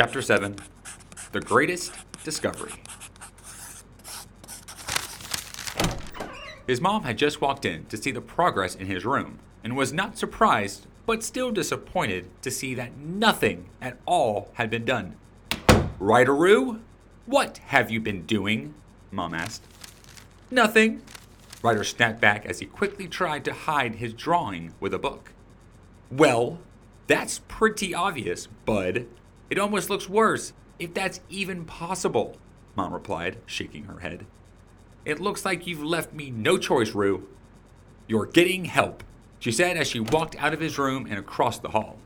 Chapter 7 The Greatest Discovery. His mom had just walked in to see the progress in his room and was not surprised but still disappointed to see that nothing at all had been done. Ryder Roo, what have you been doing? Mom asked. Nothing. Ryder snapped back as he quickly tried to hide his drawing with a book. Well, that's pretty obvious, bud. It almost looks worse, if that's even possible, Mom replied, shaking her head. It looks like you've left me no choice, Roo. You're getting help, she said as she walked out of his room and across the hall.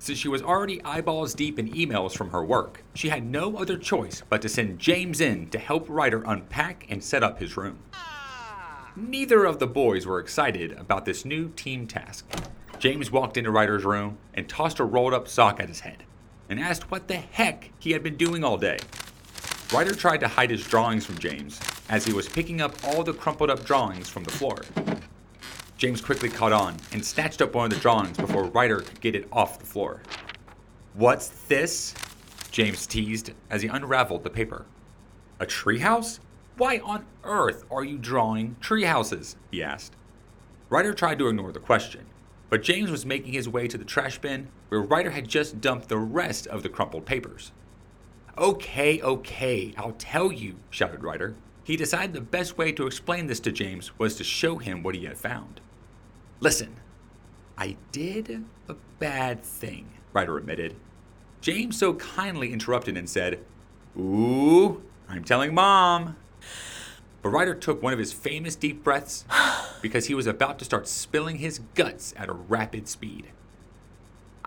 Since she was already eyeballs deep in emails from her work, she had no other choice but to send James in to help Ryder unpack and set up his room. Neither of the boys were excited about this new team task. James walked into Ryder's room and tossed a rolled up sock at his head and asked what the heck he had been doing all day. Ryder tried to hide his drawings from James as he was picking up all the crumpled up drawings from the floor. James quickly caught on and snatched up one of the drawings before Ryder could get it off the floor. What's this? James teased as he unraveled the paper. A treehouse? Why on earth are you drawing treehouses? he asked. Ryder tried to ignore the question, but James was making his way to the trash bin where Ryder had just dumped the rest of the crumpled papers. Okay, okay, I'll tell you, shouted Ryder. He decided the best way to explain this to James was to show him what he had found. Listen, I did a bad thing, Ryder admitted. James so kindly interrupted and said, Ooh, I'm telling Mom. But Ryder took one of his famous deep breaths because he was about to start spilling his guts at a rapid speed.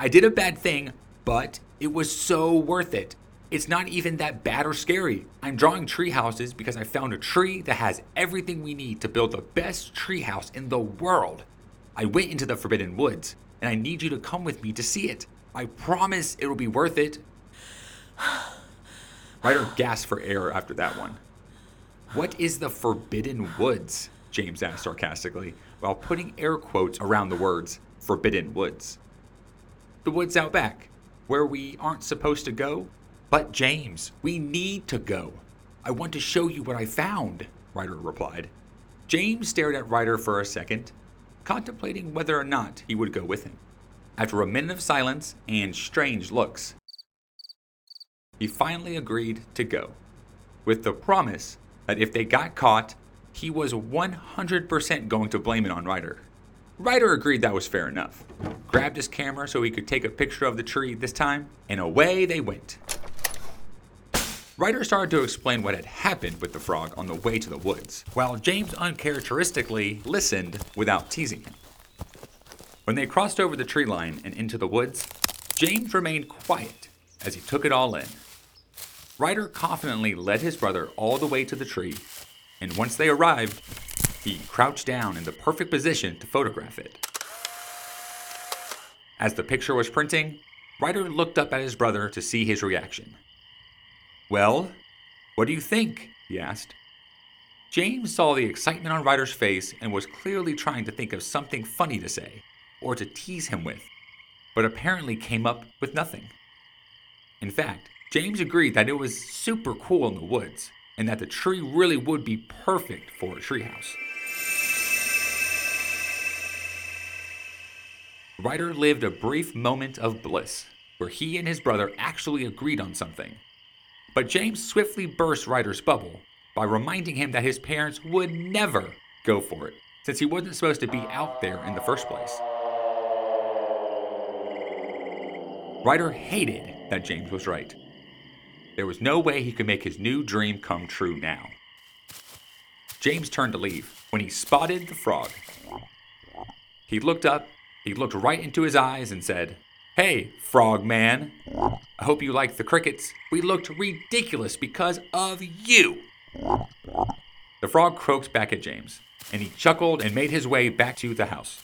I did a bad thing, but it was so worth it. It's not even that bad or scary. I'm drawing tree houses because I found a tree that has everything we need to build the best tree house in the world. I went into the Forbidden Woods, and I need you to come with me to see it. I promise it'll be worth it. Ryder gasped for air after that one. What is the Forbidden Woods? James asked sarcastically, while putting air quotes around the words Forbidden Woods. The woods out back, where we aren't supposed to go? But, James, we need to go. I want to show you what I found, Ryder replied. James stared at Ryder for a second, contemplating whether or not he would go with him. After a minute of silence and strange looks, he finally agreed to go, with the promise that if they got caught, he was 100% going to blame it on Ryder. Ryder agreed that was fair enough, grabbed his camera so he could take a picture of the tree this time, and away they went. Ryder started to explain what had happened with the frog on the way to the woods, while James uncharacteristically listened without teasing him. When they crossed over the tree line and into the woods, James remained quiet as he took it all in. Ryder confidently led his brother all the way to the tree, and once they arrived, he crouched down in the perfect position to photograph it. As the picture was printing, Ryder looked up at his brother to see his reaction. Well, what do you think? he asked. James saw the excitement on Ryder's face and was clearly trying to think of something funny to say or to tease him with, but apparently came up with nothing. In fact, James agreed that it was super cool in the woods and that the tree really would be perfect for a treehouse. Ryder lived a brief moment of bliss where he and his brother actually agreed on something but James swiftly burst Ryder's bubble by reminding him that his parents would never go for it, since he wasn't supposed to be out there in the first place. Ryder hated that James was right. There was no way he could make his new dream come true now. James turned to leave when he spotted the frog. He looked up, he looked right into his eyes, and said, Hey, frog man. I hope you like the crickets. We looked ridiculous because of you. The frog croaked back at James, and he chuckled and made his way back to the house.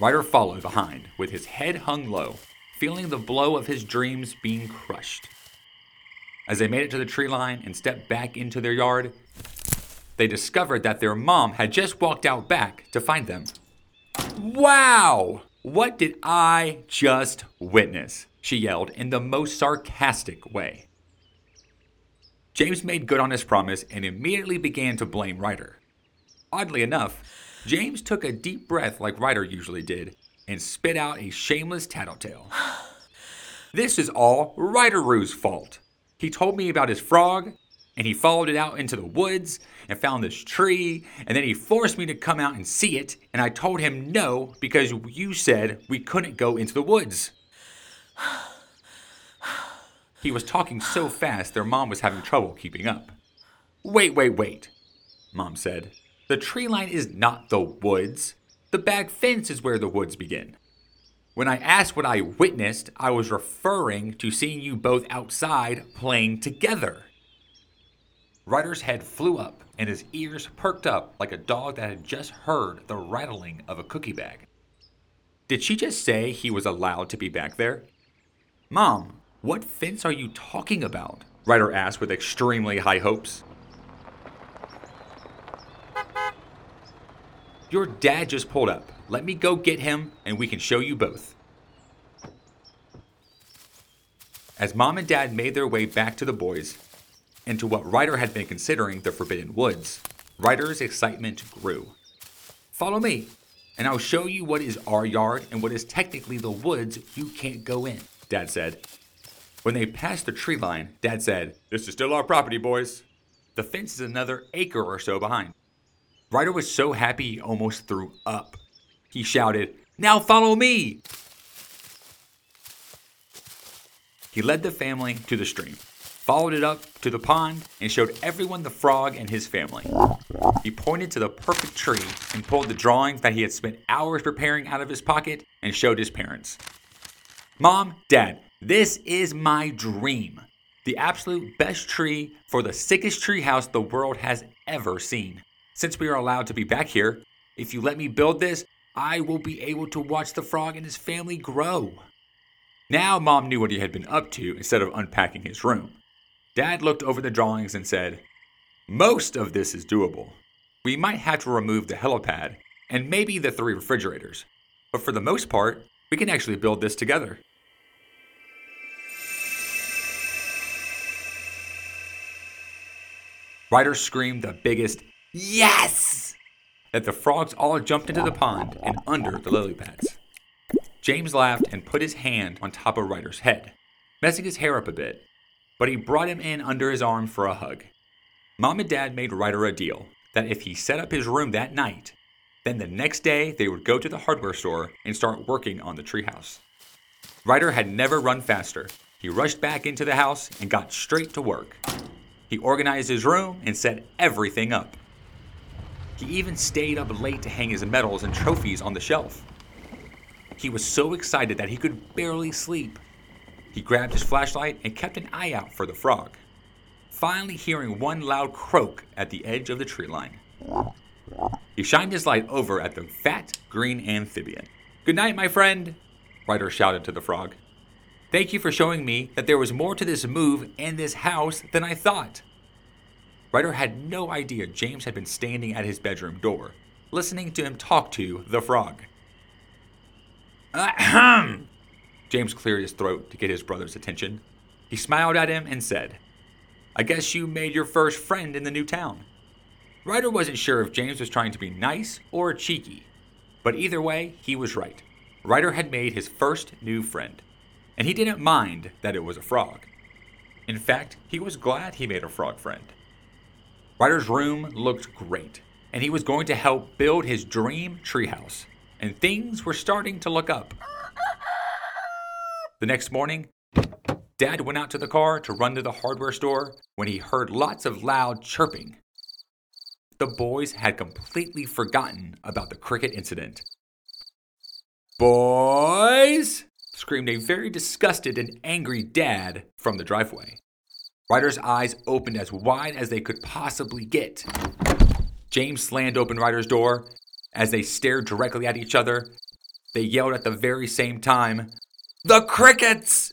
Ryder followed behind with his head hung low, feeling the blow of his dreams being crushed. As they made it to the tree line and stepped back into their yard, they discovered that their mom had just walked out back to find them. Wow! What did I just witness? she yelled in the most sarcastic way. James made good on his promise and immediately began to blame Ryder. Oddly enough, James took a deep breath like Ryder usually did and spit out a shameless tattletale. this is all Ryder Roo's fault. He told me about his frog, and he followed it out into the woods and found this tree, and then he forced me to come out and see it, and I told him no because you said we couldn't go into the woods. He was talking so fast their mom was having trouble keeping up. Wait, wait, wait, Mom said. The tree line is not the woods. The back fence is where the woods begin. When I asked what I witnessed, I was referring to seeing you both outside playing together. Ryder's head flew up and his ears perked up like a dog that had just heard the rattling of a cookie bag. Did she just say he was allowed to be back there? Mom, what fence are you talking about? Ryder asked with extremely high hopes. Your dad just pulled up. Let me go get him and we can show you both. As mom and dad made their way back to the boys, into what Ryder had been considering the Forbidden Woods, Ryder's excitement grew. Follow me, and I'll show you what is our yard and what is technically the woods you can't go in, Dad said. When they passed the tree line, Dad said, This is still our property, boys. The fence is another acre or so behind. Ryder was so happy he almost threw up. He shouted, Now follow me! He led the family to the stream followed it up to the pond, and showed everyone the frog and his family. He pointed to the perfect tree and pulled the drawings that he had spent hours preparing out of his pocket and showed his parents. Mom, Dad, this is my dream. The absolute best tree for the sickest treehouse the world has ever seen. Since we are allowed to be back here, if you let me build this, I will be able to watch the frog and his family grow. Now, Mom knew what he had been up to instead of unpacking his room. Dad looked over the drawings and said, Most of this is doable. We might have to remove the helipad and maybe the three refrigerators, but for the most part, we can actually build this together. Ryder screamed the biggest yes that the frogs all jumped into the pond and under the lily pads. James laughed and put his hand on top of Ryder's head, messing his hair up a bit but he brought him in under his arm for a hug. Mom and Dad made Ryder a deal that if he set up his room that night, then the next day they would go to the hardware store and start working on the treehouse. Ryder had never run faster. He rushed back into the house and got straight to work. He organized his room and set everything up. He even stayed up late to hang his medals and trophies on the shelf. He was so excited that he could barely sleep. He grabbed his flashlight and kept an eye out for the frog, finally hearing one loud croak at the edge of the tree line. He shined his light over at the fat green amphibian. Good night, my friend, Ryder shouted to the frog. Thank you for showing me that there was more to this move and this house than I thought. Ryder had no idea James had been standing at his bedroom door, listening to him talk to the frog. Ahem, James cleared his throat to get his brother's attention. He smiled at him and said, I guess you made your first friend in the new town. Ryder wasn't sure if James was trying to be nice or cheeky, but either way, he was right. Ryder had made his first new friend, and he didn't mind that it was a frog. In fact, he was glad he made a frog friend. Ryder's room looked great, and he was going to help build his dream treehouse, and things were starting to look up. The next morning, Dad went out to the car to run to the hardware store when he heard lots of loud chirping. The boys had completely forgotten about the cricket incident. Boys! screamed a very disgusted and angry dad from the driveway. Ryder's eyes opened as wide as they could possibly get. James slammed open Ryder's door. As they stared directly at each other, they yelled at the very same time, the crickets!